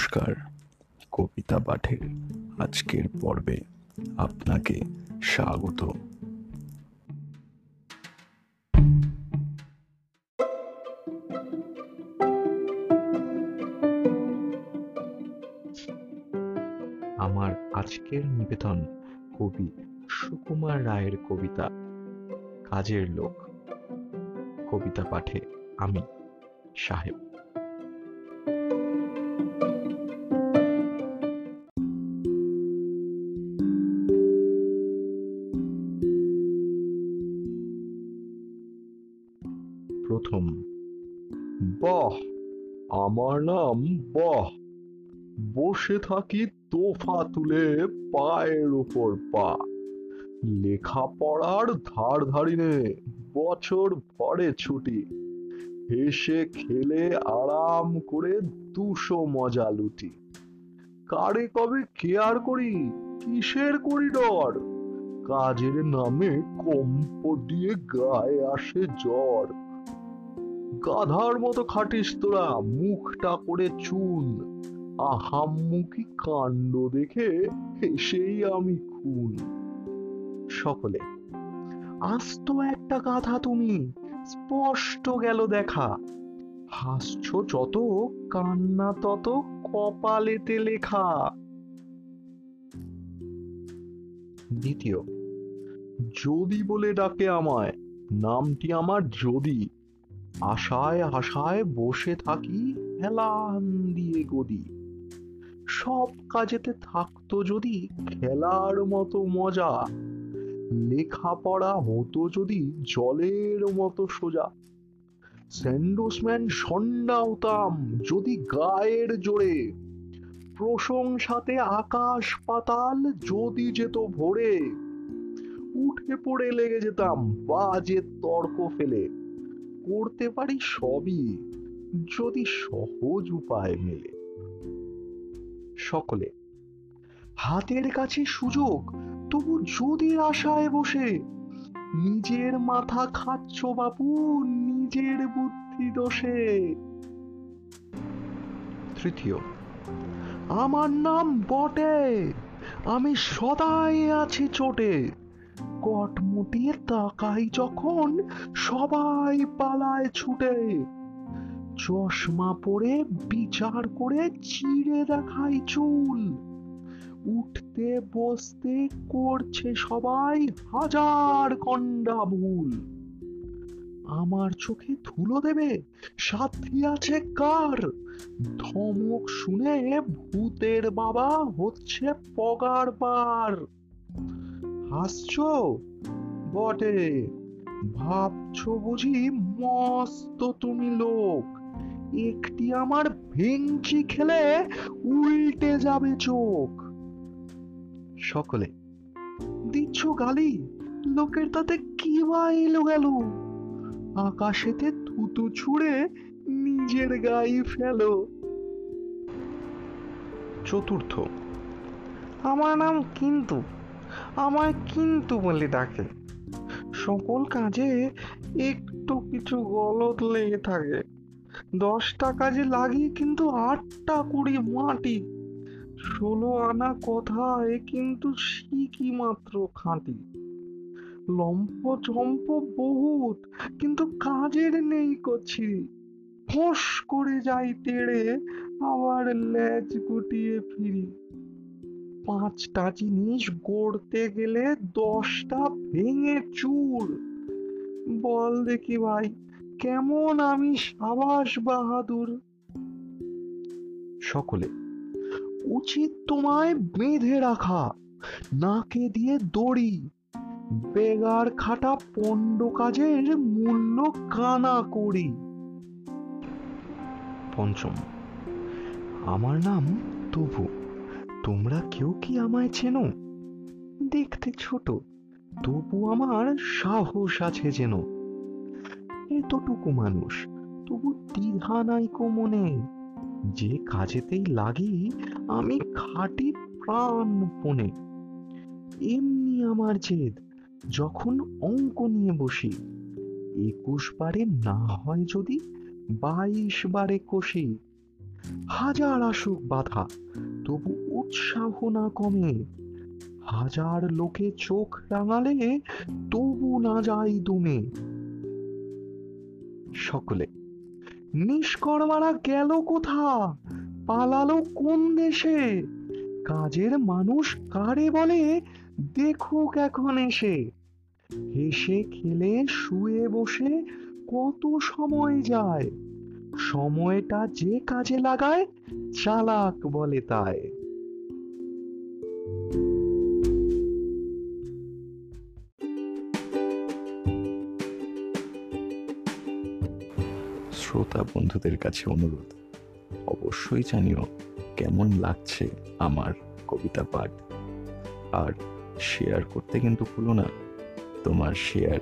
নমস্কার, কবিতা পাঠের আজকের পর্বে আপনাকে স্বাগত। আমার আজকের নিবেদন কবি সুকুমার রায়ের কবিতা, কাজের লোক। কবিতা পাঠে আমি সাহেব। বাহ, আমার নাম বাহ। বসে থাকি তোফা তুলে পায়ের ওপর পা। লেখাপড়ার ধার ধারিনে বছর ভরে ছুটি। হেসে খেলে আরাম করে দুশো মজা লুটি। কারে কবে কেয়ার করি, কিসের করিডর? কাজের নামে কম্প দিয়ে গায়ে আসে জ্বর। গাধার মতো খাটিস তোরা, মুখটা করে চুন। আহাম্মুখী কাণ্ড দেখে হেসেই আমি খুন। সকলে, আস্ত একটা গাধা তুমি, স্পষ্ট গেল দেখা। হাসছ যত, কান্না তত কপালেতে লেখা। দ্বিতীয়, যদি বলে ডাকে আমায়, নামটি আমার যদি। আশায় আশায় বসে থাকি হেলান দিয়ে গদি। সব কাজেতে থাকতো যদি খেলার মতো মজা, লেখাপড়া হতো যদি জলের মতো সোজা। স্যান্ডোসম্যান সন্ডা হতাম যদি গায়ের জোরে, প্রশংসাতে আকাশ পাতাল যদি যেত ভরে। উঠে পড়ে লেগে যেতাম বাজে তর্ক ফেলে। করতে পারি সবই যদি সহজ উপায় মেলে। সকলে, হাতের কাছে সুযোগ, তবু যদি আশায় বসে, নিজের মাথা খাচ্ছ বাপু, নিজের বুদ্ধি দোষে। তৃতীয়, আমার নাম বটে, আমি সদাই আছি চোটে, কট মুটিয়ে তাকাই যখন সবাই পালায় ছুটে, চশমা পরে বিচার করে চিড়ে দেখাই চুল। উঠতে বসতে করছে সবাই হাজার কন্ডা ভুল। আমার চোখে ধুলো দেবে, সাথী আছে কার? ধমক শুনে ভূতের বাবা হচ্ছে পগার বার হাসছ? বটে। ভাবছ বুঝি মস্ত তুমি লোক। একটি আমার ভেঙচি খেলে উল্টে যাবে চোখ। সকলে, দিচ্ছ গালি? লোকের তাতে কি বা এলো গেল? আকাশেতে থুতু ছুঁড়ে নিজের গায়ে ফেলো। চতুর্থ, আমার নাম কিন্তু, আমায় কিন্তু বলে ডাকে। সকল কাজে একটু কিছু গলত লেগে থাকে। দশটা কাজে লাগি কিন্তু আটটা কুড়ি মাটি। ষোলো আনা কথায় কিন্তু শিখি মাত্র খাঁটি। লম্প চম্প বহুত, কিন্তু কাজের নেই করছি ফোঁস করে যাই তেড়ে, আবার লেজ গুটিয়ে ফিরি। পাঁচটা জিনিস গড়তে গেলে দশটা ভেঙে চুর বল দেখি ভাই কেমন আমি সাবাস বাহাদুর? সকলে উচিত তোমায় বেঁধে রাখা নাকে দিয়ে দড়ি। বেগার খাটা পণ্ড কাজের মূল্য কানা করি। পঞ্চম আমার নাম তবু। তোমরা কেউ কি আমায় চেনো? দেখতে ছোট, তবু আমার সাহস আছে যেন। এতটুকু মানুষ, তবু দ্বিধা নাই মনে। যে কাজেতেই লাগি, আমি খাটি প্রাণ প্রাণপণে এমনি আমার জেদ, যখন অঙ্ক নিয়ে বসি। একুশ বারে না হয় যদি বাইশ বারে কষি। হাজার আসুক বাধা তবু উৎসাহ না কমে। হাজার লোকে চোখ রাঙালে তবু না যাই দুমে। সকলে নিষ্কর্মারা গেল কোথা? পালালো কোন দেশে? কাজের মানুষ কারে বলে? দেখুক এখন এসে। হেসে খেলে, শুয়ে বসে কত সময় যায়? সময়টা যে কাজে লাগায়, চালাক বলে তাই। শ্রোতা বন্ধুদের কাছে অনুরোধ, অবশ্যই জানিও কেমন লাগছে আমার কবিতা পাঠ। আর শেয়ার করতে কিন্তু ভুলো না, তোমার শেয়ার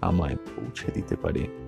আমায় পৌঁছে দিতে পারে।